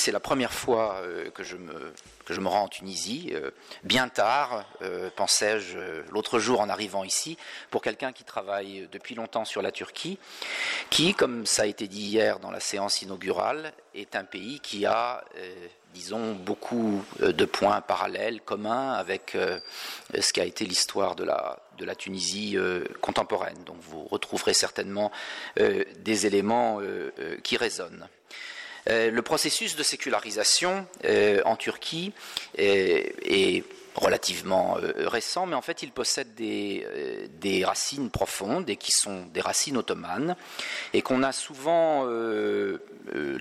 C'est la première fois euh, que, je me, rends en Tunisie, euh, bien tard, euh, pensais-je l'autre jour en arrivant ici, pour quelqu'un qui travaille depuis longtemps sur la Turquie, qui, comme ça a été dit hier dans la séance inaugurale, est un pays qui a, disons, beaucoup de points parallèles, communs avec ce qui a été l'histoire de la Tunisie contemporaine. Donc vous retrouverez certainement des éléments qui résonnent. Euh, le processus de sécularisation euh, en Turquie est, relativement euh, récent, mais en fait il possède des, racines profondes et qui sont des racines ottomanes et qu'on a souvent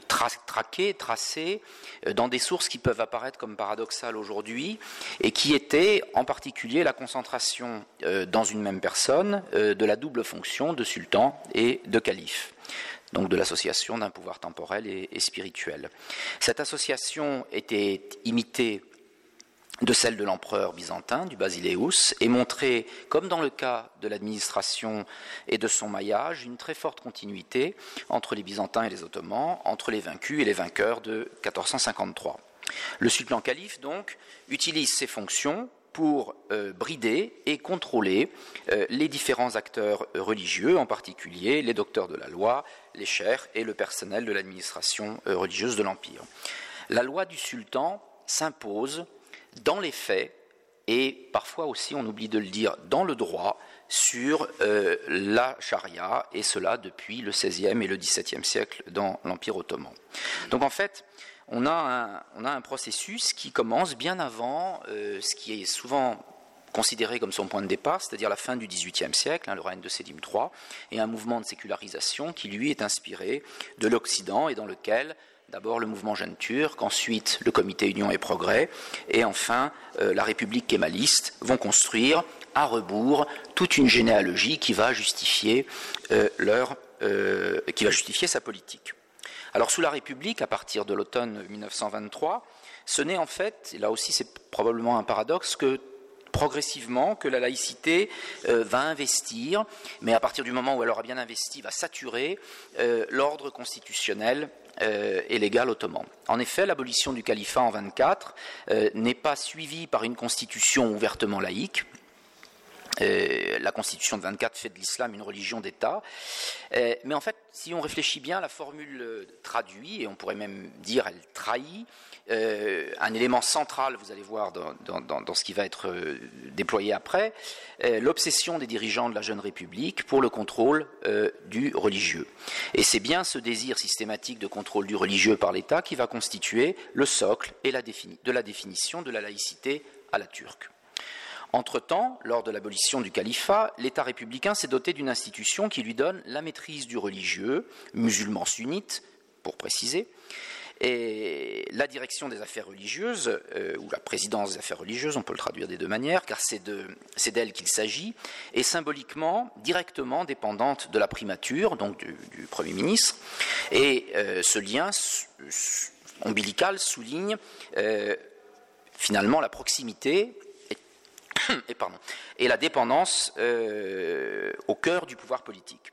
traquées, tracées dans des sources qui peuvent apparaître comme paradoxales aujourd'hui et qui étaient en particulier la concentration dans une même personne de la double fonction de sultan et de calife donc de l'association d'un pouvoir temporel et, spirituel. Cette association était imitée de celle de l'empereur byzantin, du Basileus, et montrait, comme dans le cas de l'administration et de son maillage, une très forte continuité entre les Byzantins et les Ottomans, entre les vaincus et les vainqueurs de 1453. Le sultan calife, donc, utilise ses fonctions pour euh, brider et contrôler euh, les différents acteurs religieux, en particulier les docteurs de la loi, les chers et le personnel de l'administration euh, religieuse de l'Empire. La loi du sultan s'impose dans les faits et parfois aussi, on oublie de le dire, dans le droit sur la charia, et cela depuis le XVIe et le XVIIe siècle dans l'Empire ottoman. Donc en fait, on a un, processus qui commence bien avant euh, ce qui est souvent considéré comme son point de départ, c'est-à-dire la fin du XVIIIe siècle, hein, le règne de Sélim III, et un mouvement de sécularisation qui, lui, est inspiré de l'Occident et dans lequel d'abord le mouvement jeune turc, ensuite le comité Union et Progrès, et enfin euh, la République kémaliste vont construire à rebours toute une généalogie qui va justifier, euh, leur, qui va justifier sa politique. Alors sous la République, à partir de l'automne 1923, ce n'est en fait, et là aussi c'est probablement un paradoxe, que progressivement que la laïcité euh, va investir, mais à partir du moment où elle aura bien investi, va saturer euh, l'ordre constitutionnel euh, et légal ottoman. En effet, l'abolition du califat en 24 n'est pas suivie par une constitution ouvertement laïque, euh, la constitution de 24 fait de l'islam une religion d'État. Euh, mais en fait, si on réfléchit bien, la formule euh, traduit, et on pourrait même dire elle trahit, un élément central, vous allez voir dans, ce qui va être déployé après, l'obsession des dirigeants de la jeune République pour le contrôle du religieux. Et c'est bien ce désir systématique de contrôle du religieux par l'État qui va constituer le socle et de la définition de la laïcité à la turque. Entre-temps, lors de l'abolition du califat, l'État républicain s'est doté d'une institution qui lui donne la maîtrise du religieux, musulman sunnite, pour préciser, et la direction des affaires religieuses, euh, ou la présidence des affaires religieuses, on peut le traduire des deux manières, car c'est d'elle qu'il s'agit, est symboliquement, directement dépendante de la primature, donc du, Premier ministre, et euh, ce lien ombilical souligne euh, finalement la proximité et, la dépendance euh, au cœur du pouvoir politique.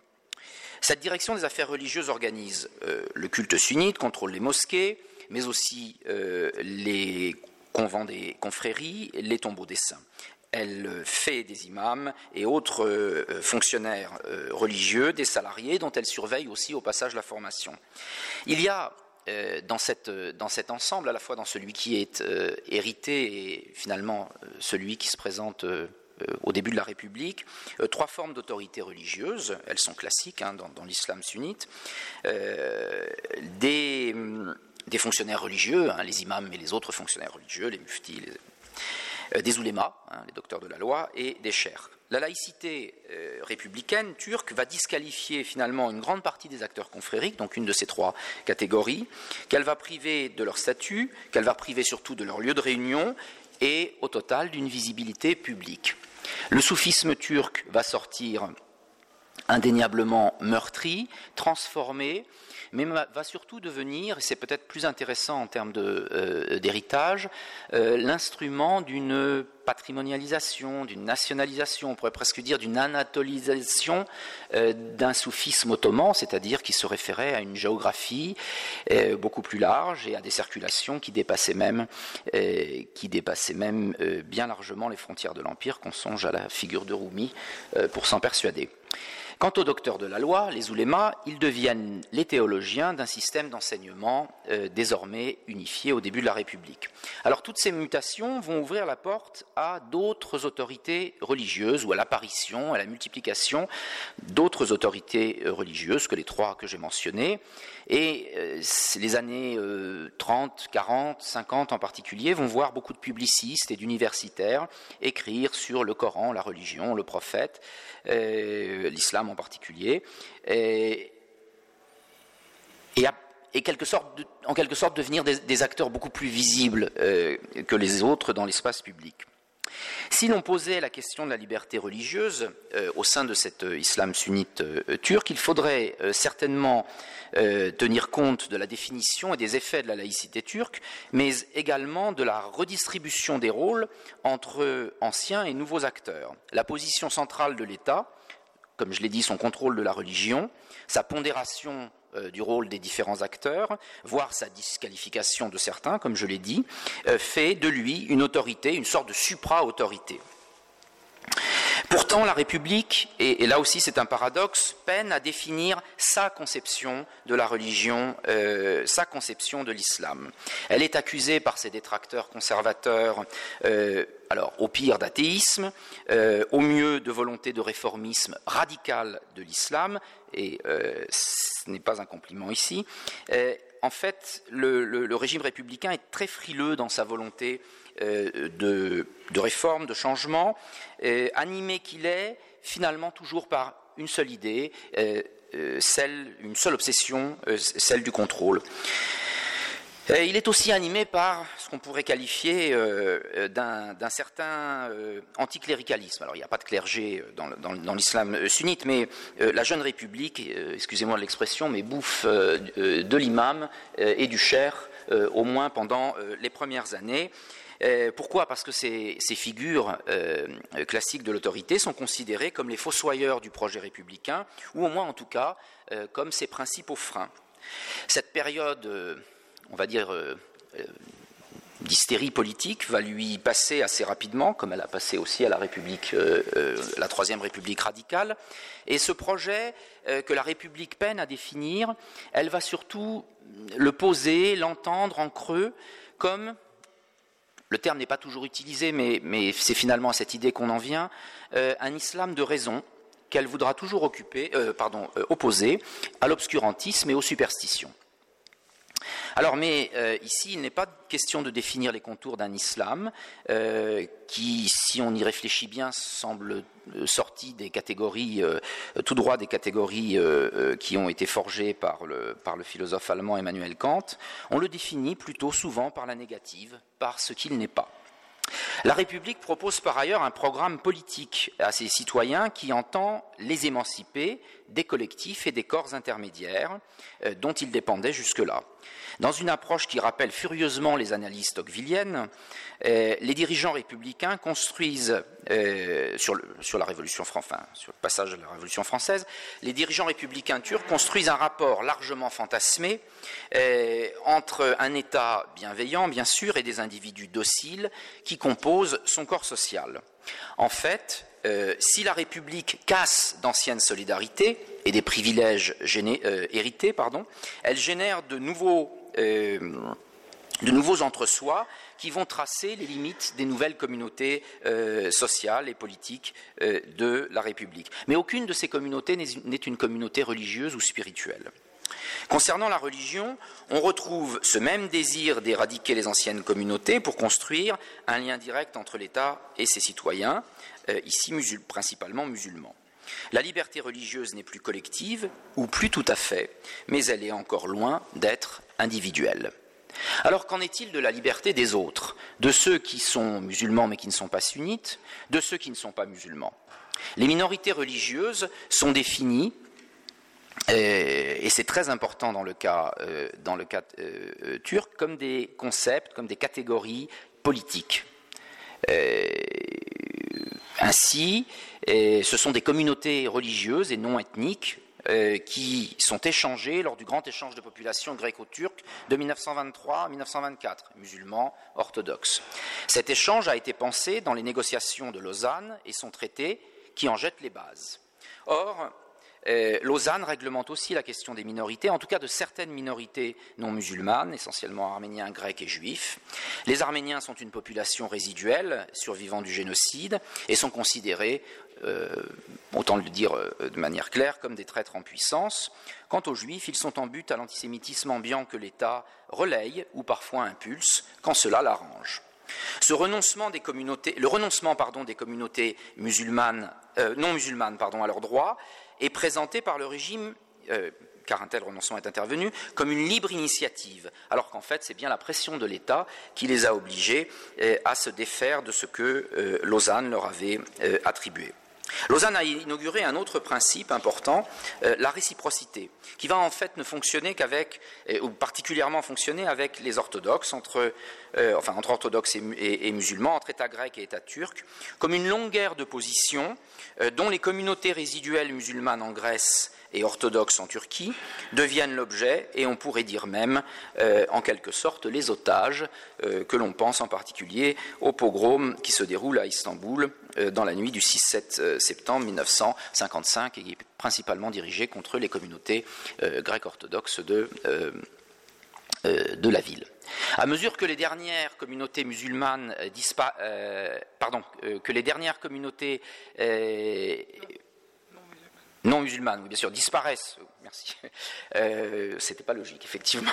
Cette direction des affaires religieuses organise euh, le culte sunnite, contrôle les mosquées, mais aussi euh, les convents des confréries, les tombeaux des saints. Elle fait des imams et autres fonctionnaires religieux, des salariés, dont elle surveille aussi au passage la formation. Il y a dans, cette, dans, cet ensemble, à la fois dans celui qui est euh, hérité et finalement euh, celui qui se présente au début de la République, trois formes d'autorité religieuse, elles sont classiques hein, dans, l'islam sunnite, des, des, fonctionnaires religieux, hein, les imams et les autres fonctionnaires religieux, les muftis, des oulémas, hein, les docteurs de la loi, et des chers la laïcité euh, républicaine turque va disqualifier finalement une grande partie des acteurs confrériques, donc une de ces trois catégories, qu'elle va priver de leur statut, qu'elle va priver surtout de leur lieu de réunion et au total d'une visibilité publique. Le soufisme turc va sortir indéniablement meurtri, transformé, mais va surtout devenir, et c'est peut-être plus intéressant en termes euh, d'héritage, euh, l'instrument d'une patrimonialisation, d'une nationalisation, on pourrait presque dire d'une anatolisation euh, d'un soufisme ottoman, c'est-à-dire qui se référait à une géographie beaucoup plus large et à des circulations qui dépassaient même, qui dépassaient même bien largement les frontières de l'Empire, qu'on songe à la figure de Rumi pour s'en persuader. Quant aux docteurs de la loi, les oulémas, ils deviennent les théologiens d'un système d'enseignement euh, désormais unifié au début de la République. Alors toutes ces mutations vont ouvrir la porte à d'autres autorités religieuses ou à l'apparition, à la multiplication d'autres autorités euh, religieuses que les trois que j'ai mentionnées. Et euh, les années 30, 40, 50 en particulier vont voir beaucoup de publicistes et d'universitaires écrire sur le Coran, la religion, le prophète, l'islam en particulier, et, en quelque sorte devenir des, acteurs beaucoup plus visibles euh, que les autres dans l'espace public. Si l'on posait la question de la liberté religieuse euh, au sein de cet euh, islam sunnite turc, il faudrait certainement tenir compte de la définition et des effets de la laïcité turque, mais également de la redistribution des rôles entre anciens et nouveaux acteurs. La position centrale de l'État, comme je l'ai dit, son contrôle de la religion, sa pondération euh, du rôle des différents acteurs, voire sa disqualification de certains, comme je l'ai dit, euh, fait de lui une autorité, une sorte de supra-autorité. Pourtant, la République, et, là aussi c'est un paradoxe, peine à définir sa conception de la religion, euh, sa conception de l'islam. Elle est accusée par ses détracteurs conservateurs, euh, alors au pire d'athéisme, euh, au mieux de volonté de réformisme radical de l'islam, et ce n'est pas un compliment ici. En fait, le, régime républicain est très frileux dans sa volonté euh, de, réforme, de changement, euh, animé qu'il est finalement toujours par une seule idée, euh, celle, une seule obsession, celle du contrôle. Il est aussi animé par ce qu'on pourrait qualifier d'un certain anticléricalisme. Alors il n'y a pas de clergé dans, l'islam sunnite, mais la jeune République, excusez-moi l'expression, mais bouffe de l'imam et du cher, au moins pendant les premières années. Euh, pourquoi? Parce que ces, figures euh, classiques de l'autorité sont considérées comme les fossoyeurs du projet républicain, ou au moins en tout cas euh, comme ses principaux freins. Cette période, on va dire, d'hystérie politique va lui passer assez rapidement, comme elle a passé aussi à la République, la Troisième République radicale. Et ce projet que la République peine à définir, elle va surtout le poser, l'entendre en creux, comme le terme n'est pas toujours utilisé, mais, c'est finalement à cette idée qu'on en vient, euh, un islam de raison qu'elle voudra toujours occuper, euh, euh, opposer à l'obscurantisme et aux superstitions. Alors, mais euh, ici, il n'est pas question de définir les contours d'un islam euh, qui, si on y réfléchit bien, semble euh, sorti des catégories, tout droit des catégories qui ont été forgées par le, par le philosophe allemand Emmanuel Kant. On le définit plutôt souvent par la négative, par ce qu'il n'est pas. La République propose par ailleurs un programme politique à ses citoyens qui entend les émanciper des collectifs et des corps intermédiaires dont ils dépendaient jusque-là. Dans une approche qui rappelle furieusement les analyses tocquevilliennes, euh, les dirigeants républicains construisent euh, sur, la révolution, sur le passage de la Révolution française, les dirigeants républicains turcs construisent un rapport largement fantasmé euh, entre un État bienveillant, bien sûr, et des individus dociles qui composent son corps social. En fait, si la République casse d'anciennes solidarités et des privilèges hérités, pardon, elle génère de nouveaux euh, de nouveaux entre-soi qui vont tracer les limites des nouvelles communautés euh, sociales et politiques euh, de la République. Mais aucune de ces communautés n'est une communauté religieuse ou spirituelle. Concernant la religion, on retrouve ce même désir d'éradiquer les anciennes communautés pour construire un lien direct entre l'État et ses citoyens, ici principalement musulmans. La liberté religieuse n'est plus collective, ou plus tout à fait, mais elle est encore loin d'être individuelle. Alors qu'en est-il de la liberté des autres, de ceux qui sont musulmans mais qui ne sont pas sunnites, de ceux qui ne sont pas musulmans? Les minorités religieuses sont définies et c'est très important dans le cas, dans le cas turc, comme des concepts, comme des catégories politiques. Ainsi, ce sont des communautés religieuses et non ethniques euh, qui sont échangés lors du grand échange de population gréco-turque de 1923 à 1924, musulmans orthodoxes. Cet échange a été pensé dans les négociations de Lausanne et son traité qui en jette les bases. Or, euh, Lausanne réglemente aussi la question des minorités, en tout cas de certaines minorités non musulmanes, essentiellement arméniens, grecs et juifs. Les Arméniens sont une population résiduelle, survivant du génocide, et sont considérés, euh, autant le dire euh, de manière claire, comme des traîtres en puissance. Quant aux Juifs, ils sont en but à l'antisémitisme ambiant que l'État relaye ou parfois impulse quand cela l'arrange. Ce renoncement des communautés, le renoncement pardon, des communautés musulmanes, non musulmanes pardon, à leurs droits est présenté par le régime, euh, car un tel renoncement est intervenu, comme une libre initiative, alors qu'en fait c'est bien la pression de l'État qui les a obligés euh, à se défaire de ce que euh, Lausanne leur avait attribué. Lausanne a inauguré un autre principe important, la réciprocité, qui va en fait ne fonctionner qu'avec, ou particulièrement fonctionner avec les orthodoxes, entre, enfin entre orthodoxes et, musulmans, entre État grec et État turc, comme une longue guerre de position euh, dont les communautés résiduelles musulmanes en Grèce et orthodoxes en Turquie deviennent l'objet, et on pourrait dire même, euh, en quelque sorte, les otages, euh, que l'on pense en particulier au pogrom qui se déroule à Istanbul dans la nuit du 6-7 septembre 1955 et qui est principalement dirigé contre les communautés grecques orthodoxes de, la ville. À mesure que les dernières communautés musulmanes euh, euh, pardon, euh, que les dernières communautés non musulmanes, bien sûr, disparaissent merci. Euh, C'était pas logique, effectivement.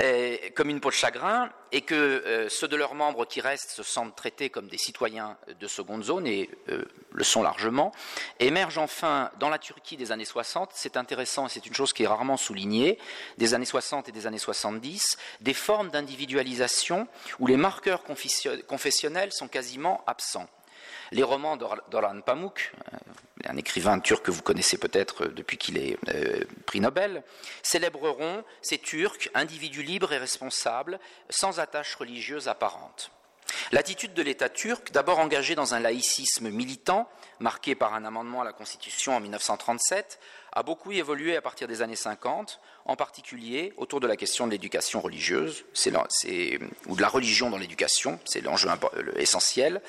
Euh, comme une peau de chagrin, et que euh, ceux de leurs membres qui restent se sentent traités comme des citoyens de seconde zone, et le sont largement, émerge enfin dans la Turquie des années 60, c'est intéressant et c'est une chose qui est rarement soulignée, des années 60 et des années 70, des formes d'individualisation où les marqueurs confessionnels sont quasiment absents. Les romans d'Orhan Pamuk, un écrivain turc que vous connaissez peut-être depuis qu'il est euh, prix Nobel, célébreront ces Turcs, individus libres et responsables, sans attache religieuse apparente. L'attitude de l'État turc, d'abord engagé dans un laïcisme militant, marqué par un amendement à la Constitution en 1937, a beaucoup évolué à partir des années 50, en particulier autour de la question de l'éducation religieuse, ou de la religion dans l'éducation, c'est l'enjeu essentiel,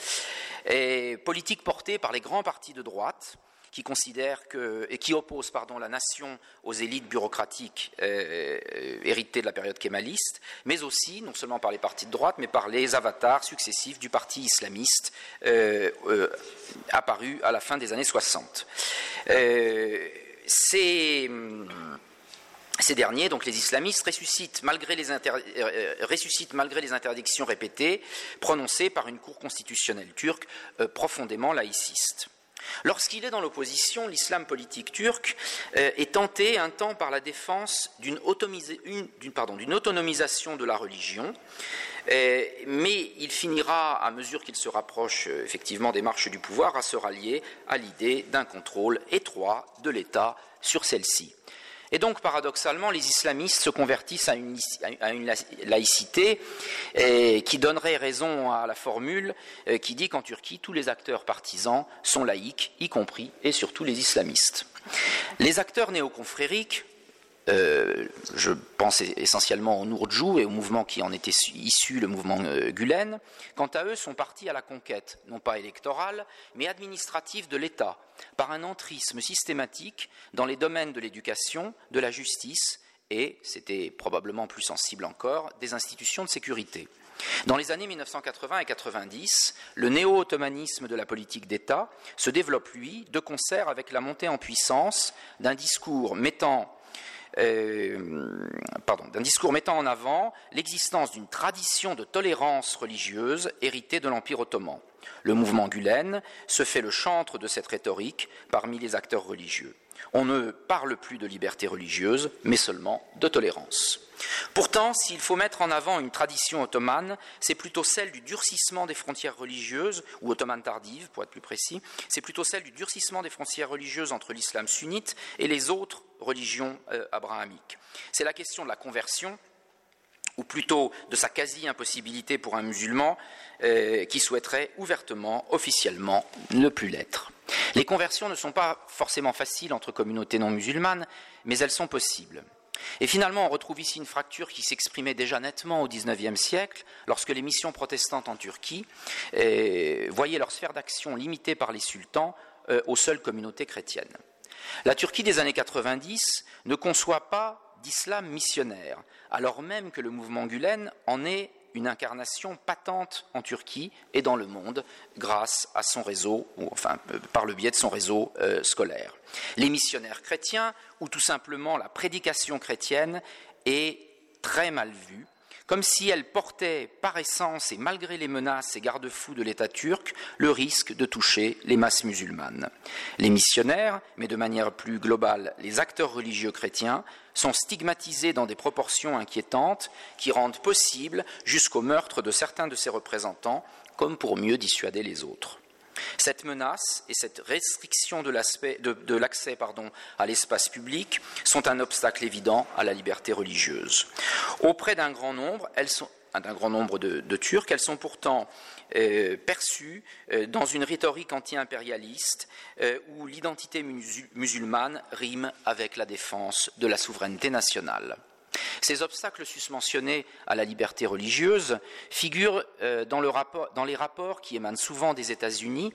politique portée par les grands partis de droite, qui considère que, et qui oppose pardon, la nation aux élites bureaucratiques euh, euh, héritées de la période kémaliste, mais aussi, non seulement par les partis de droite, mais par les avatars successifs du parti islamiste euh, apparu à la fin des années 60. Ces ces derniers, donc les islamistes, malgré les, ressuscitent malgré les interdictions répétées prononcées par une cour constitutionnelle turque profondément laïciste. Lorsqu'il est dans l'opposition, l'islam politique turc euh, est tenté un temps par la défense d'une autonomisation de la religion, euh, mais il finira, à mesure qu'il se rapproche euh, effectivement des marches du pouvoir, à se rallier à l'idée d'un contrôle étroit de l'État sur celle-ci. Et donc, paradoxalement, les islamistes se convertissent à une, laïcité qui donnerait raison à la formule euh, qui dit qu'en Turquie, tous les acteurs partisans sont laïcs, y compris et surtout les islamistes. Les acteurs néoconfrériques euh, je pense essentiellement au Nourdjou et au mouvement qui en était issu, le mouvement euh, Gulen, quant à eux, sont partis à la conquête, non pas électorale, mais administrative de l'État, par un entrisme systématique dans les domaines de l'éducation, de la justice et, c'était probablement plus sensible encore, des institutions de sécurité. Dans les années 1980 et 90, le néo-ottomanisme de la politique d'État se développe, lui, de concert avec la montée en puissance d'un discours mettant euh, d'un discours mettant en avant l'existence d'une tradition de tolérance religieuse héritée de l'Empire ottoman. Le mouvement Gulen se fait le chantre de cette rhétorique parmi les acteurs religieux. On ne parle plus de liberté religieuse, mais seulement de tolérance. Pourtant, s'il faut mettre en avant une tradition ottomane, c'est plutôt celle du durcissement des frontières religieuses, ou ottomane tardive pour être plus précis, c'est plutôt celle du durcissement des frontières religieuses entre l'islam sunnite et les autres religions euh, abrahamiques. C'est la question de la conversion ou plutôt de sa quasi-impossibilité pour un musulman euh, qui souhaiterait ouvertement, officiellement, ne plus l'être. Les conversions ne sont pas forcément faciles entre communautés non musulmanes, mais elles sont possibles. Et finalement, on retrouve ici une fracture qui s'exprimait déjà nettement au XIXe siècle, lorsque les missions protestantes en Turquie euh, voyaient leur sphère d'action limitée par les sultans euh, aux seules communautés chrétiennes. La Turquie des années 90 ne conçoit pas d'islam missionnaire, alors même que le mouvement Gulen en est une incarnation patente en Turquie et dans le monde grâce à son réseau, ou enfin euh, par le biais de son réseau euh, scolaire. Les missionnaires chrétiens, ou tout simplement la prédication chrétienne, est très mal vue comme si elle portait par essence et malgré les menaces et garde-fous de l'État turc le risque de toucher les masses musulmanes. Les missionnaires, mais de manière plus globale les acteurs religieux chrétiens, sont stigmatisés dans des proportions inquiétantes qui rendent possible jusqu'au meurtre de certains de ses représentants, comme pour mieux dissuader les autres. Cette menace et cette restriction de l'accès à l'espace public sont un obstacle évident à la liberté religieuse. Auprès d'un grand nombre, elles sont d'un grand nombre de, Turcs, elles sont pourtant euh, perçues euh, dans une rhétorique anti-impérialiste euh, où l'identité musulmane rime avec la défense de la souveraineté nationale. Ces obstacles susmentionnés à la liberté religieuse figurent dans, les rapports qui émanent souvent des États-Unis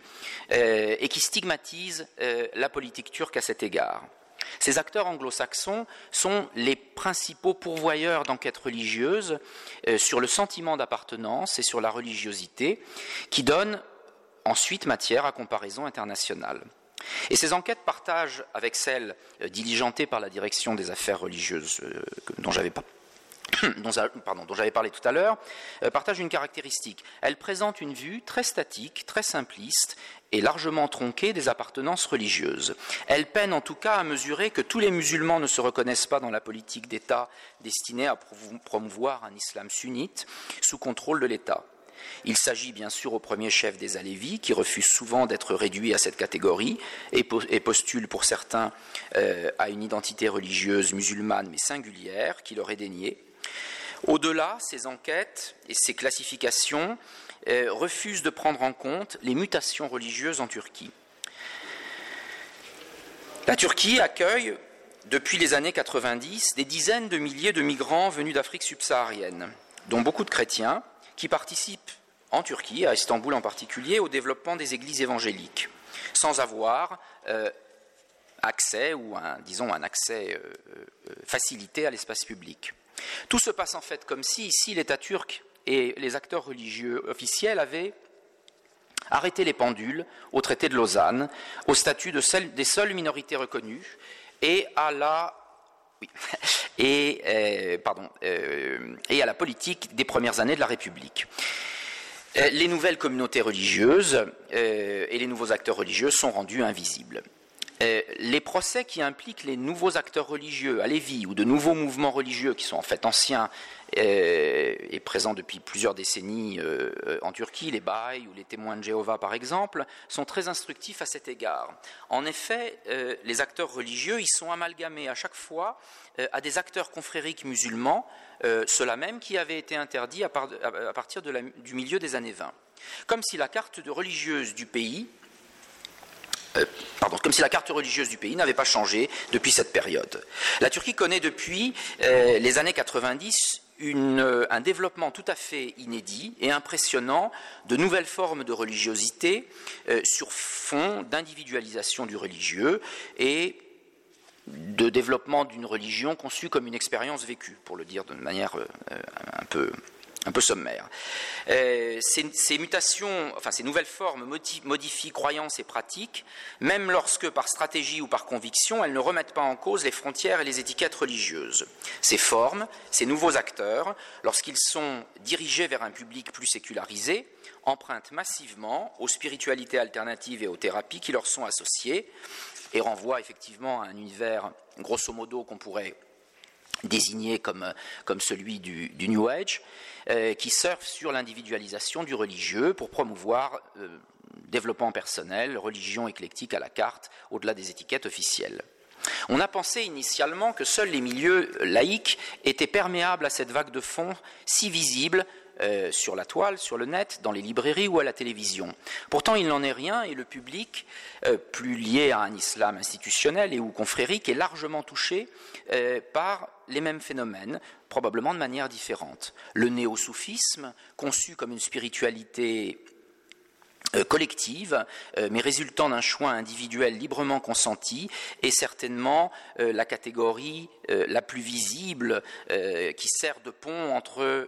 et qui stigmatisent la politique turque à cet égard. Ces acteurs anglo-saxons sont les principaux pourvoyeurs d'enquêtes religieuses sur le sentiment d'appartenance et sur la religiosité, qui donnent ensuite matière à comparaison internationale. Et ces enquêtes partagent avec celles euh, diligentées par la direction des affaires religieuses euh, dont j'avais parlé tout à l'heure, euh, partagent une caractéristique. Elles présentent une vue très statique, très simpliste et largement tronquée des appartenances religieuses. Elles peinent en tout cas à mesurer que tous les musulmans ne se reconnaissent pas dans la politique d'État destinée à promouvoir un islam sunnite sous contrôle de l'État. Il s'agit bien sûr au premier chef des Alévis, qui refusent souvent d'être réduits à cette catégorie et, postulent pour certains euh, à une identité religieuse musulmane mais singulière qui leur est déniée. Au-delà, ces enquêtes et ces classifications euh, refusent de prendre en compte les mutations religieuses en Turquie. La Turquie accueille depuis les années 90 des dizaines de milliers de migrants venus d'Afrique subsaharienne, dont beaucoup de chrétiens, qui participent en Turquie, à Istanbul en particulier, au développement des églises évangéliques, sans avoir euh, accès ou un, disons un accès euh, facilité à l'espace public. Tout se passe en fait comme si ici l'État turc et les acteurs religieux officiels avaient arrêté les pendules au traité de Lausanne, au statut de des seules minorités reconnues et à la et, pardon, et à la politique des premières années de la République. Euh, les nouvelles communautés religieuses euh, et les nouveaux acteurs religieux sont rendus invisibles. Euh, les procès qui impliquent les nouveaux acteurs religieux, à Lévis, ou de nouveaux mouvements religieux qui sont en fait anciens et présents depuis plusieurs décennies en Turquie, les Baïs ou les témoins de Jéhovah par exemple, sont très instructifs à cet égard. En effet, les acteurs religieux, ils sont amalgamés à chaque fois à des acteurs confrériques musulmans euh, cela même qui avait été interdit à, partir du milieu des années 20. Comme si la carte religieuse du pays euh, Pardon, comme si la carte religieuse du pays n'avait pas changé depuis cette période. La Turquie connaît depuis euh, les années 90 un développement tout à fait inédit et impressionnant de nouvelles formes de religiosité sur fond d'individualisation du religieux et de développement d'une religion conçue comme une expérience vécue, pour le dire de manière euh, un peu, un peu sommaire. Euh, ces, mutations, enfin ces nouvelles formes modifient croyances et pratiques, même lorsque par stratégie ou par conviction, elles ne remettent pas en cause les frontières et les étiquettes religieuses. Ces formes, ces nouveaux acteurs, lorsqu'ils sont dirigés vers un public plus sécularisé, empruntent massivement aux spiritualités alternatives et aux thérapies qui leur sont associées et renvoient effectivement à un univers grosso modo qu'on pourrait désigné comme, comme celui du, New Age, euh, qui surfe sur l'individualisation du religieux pour promouvoir euh, développement personnel, religion éclectique à la carte, au-delà des étiquettes officielles. On a pensé initialement que seuls les milieux laïques étaient perméables à cette vague de fond si visible euh, sur la toile, sur le net, dans les librairies ou à la télévision. Pourtant, il n'en est rien et le public, euh, plus lié à un islam institutionnel et ou confrérique, est largement touché euh, par les mêmes phénomènes, probablement de manière différente. Le néo-soufisme, conçu comme une spiritualité collective, mais résultant d'un choix individuel librement consenti, est certainement la catégorie la plus visible qui sert de pont entre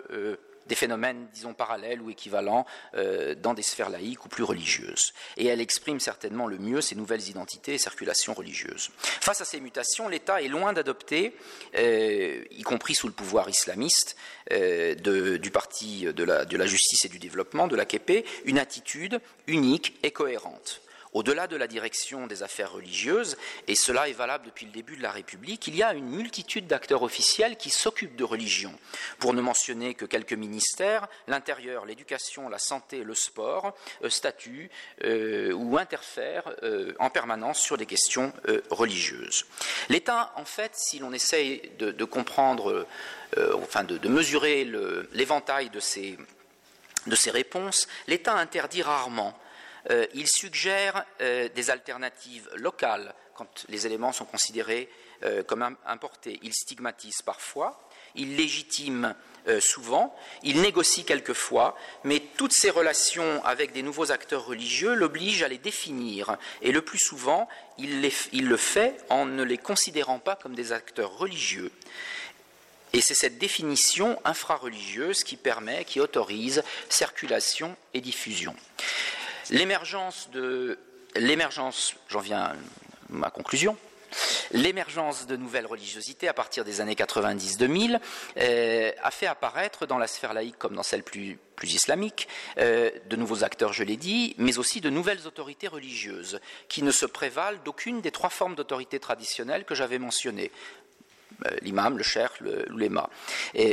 des phénomènes, disons, parallèles ou équivalents euh, dans des sphères laïques ou plus religieuses. Et elle exprime certainement le mieux ces nouvelles identités et circulations religieuses. Face à ces mutations, l'État est loin d'adopter, euh, y compris sous le pouvoir islamiste, euh, du parti de la, de la, justice et du développement, de l'AKP, une attitude unique et cohérente. Au-delà de la direction des affaires religieuses, et cela est valable depuis le début de la République, il y a une multitude d'acteurs officiels qui s'occupent de religion. Pour ne mentionner que quelques ministères, l'intérieur, l'éducation, la santé, le sport, euh, statuent euh, ou interfèrent euh, en permanence sur des questions religieuses. L'État, en fait, si l'on essaye de, comprendre, enfin de, mesurer l'éventail de ces, de ces réponses, l'État interdit rarement euh, il suggère euh, des alternatives locales quand les éléments sont considérés euh, comme importés. Il stigmatise parfois, il légitime souvent, il négocie quelquefois, mais toutes ces relations avec des nouveaux acteurs religieux l'obligent à les définir. Et le plus souvent, il, il le fait en ne les considérant pas comme des acteurs religieux. Et c'est cette définition infrareligieuse qui permet, qui autorise circulation et diffusion. L'émergence de j'en viens à ma conclusion, L'émergence de nouvelles religiosités à partir des années 90-2000 euh, a fait apparaître dans la sphère laïque comme dans celle plus, islamique euh, de nouveaux acteurs, je l'ai dit, mais aussi de nouvelles autorités religieuses qui ne se prévalent d'aucune des trois formes d'autorité traditionnelles que j'avais mentionnées. Euh, l'imam, le cher, l'uléma,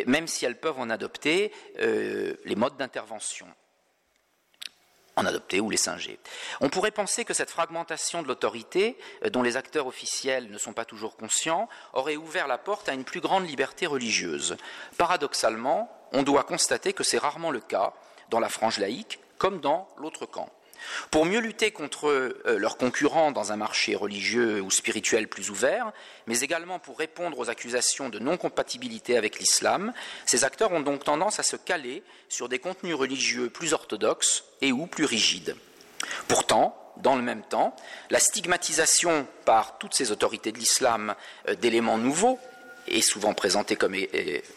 même si elles peuvent en adopter les modes d'intervention en adopter ou les singer. On pourrait penser que cette fragmentation de l'autorité, euh, dont les acteurs officiels ne sont pas toujours conscients, aurait ouvert la porte à une plus grande liberté religieuse. Paradoxalement, on doit constater que c'est rarement le cas dans la frange laïque comme dans l'autre camp. Pour mieux lutter contre euh, leurs concurrents dans un marché religieux ou spirituel plus ouvert, mais également pour répondre aux accusations de non-compatibilité avec l'islam, ces acteurs ont donc tendance à se caler sur des contenus religieux plus orthodoxes et ou plus rigides. Pourtant, dans le même temps, la stigmatisation par toutes ces autorités de l'islam euh, d'éléments nouveaux et souvent présentés comme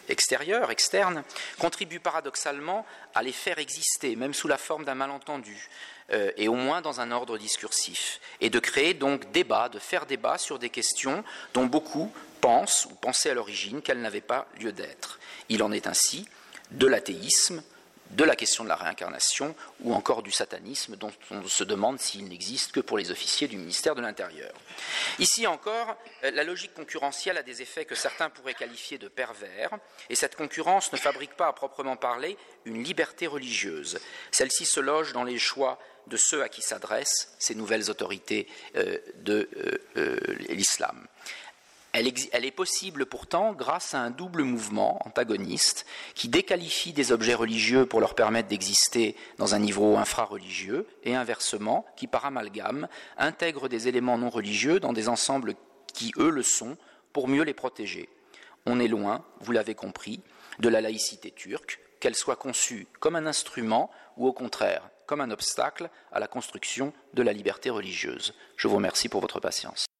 extérieurs, externes, contribue paradoxalement à les faire exister, même sous la forme d'un malentendu, euh, et au moins dans un ordre discursif, et de créer donc débat, de faire débat sur des questions dont beaucoup pensent ou pensaient à l'origine qu'elles n'avaient pas lieu d'être. Il en est ainsi de l'athéisme, de la question de la réincarnation ou encore du satanisme dont on se demande s'il n'existe que pour les officiers du ministère de l'Intérieur. Ici encore, euh, la logique concurrentielle a des effets que certains pourraient qualifier de pervers, et cette concurrence ne fabrique pas à proprement parler une liberté religieuse. Celle-ci se loge dans les choix de ceux à qui s'adressent ces nouvelles autorités euh, de euh, Elle, est possible pourtant grâce à un double mouvement antagoniste qui déqualifie des objets religieux pour leur permettre d'exister dans un niveau infrareligieux et inversement qui, par amalgame, intègre des éléments non religieux dans des ensembles qui, eux, le sont pour mieux les protéger. On est loin, vous l'avez compris, de la laïcité turque, qu'elle soit conçue comme un instrument ou au contraire comme un obstacle à la construction de la liberté religieuse. Je vous remercie pour votre patience.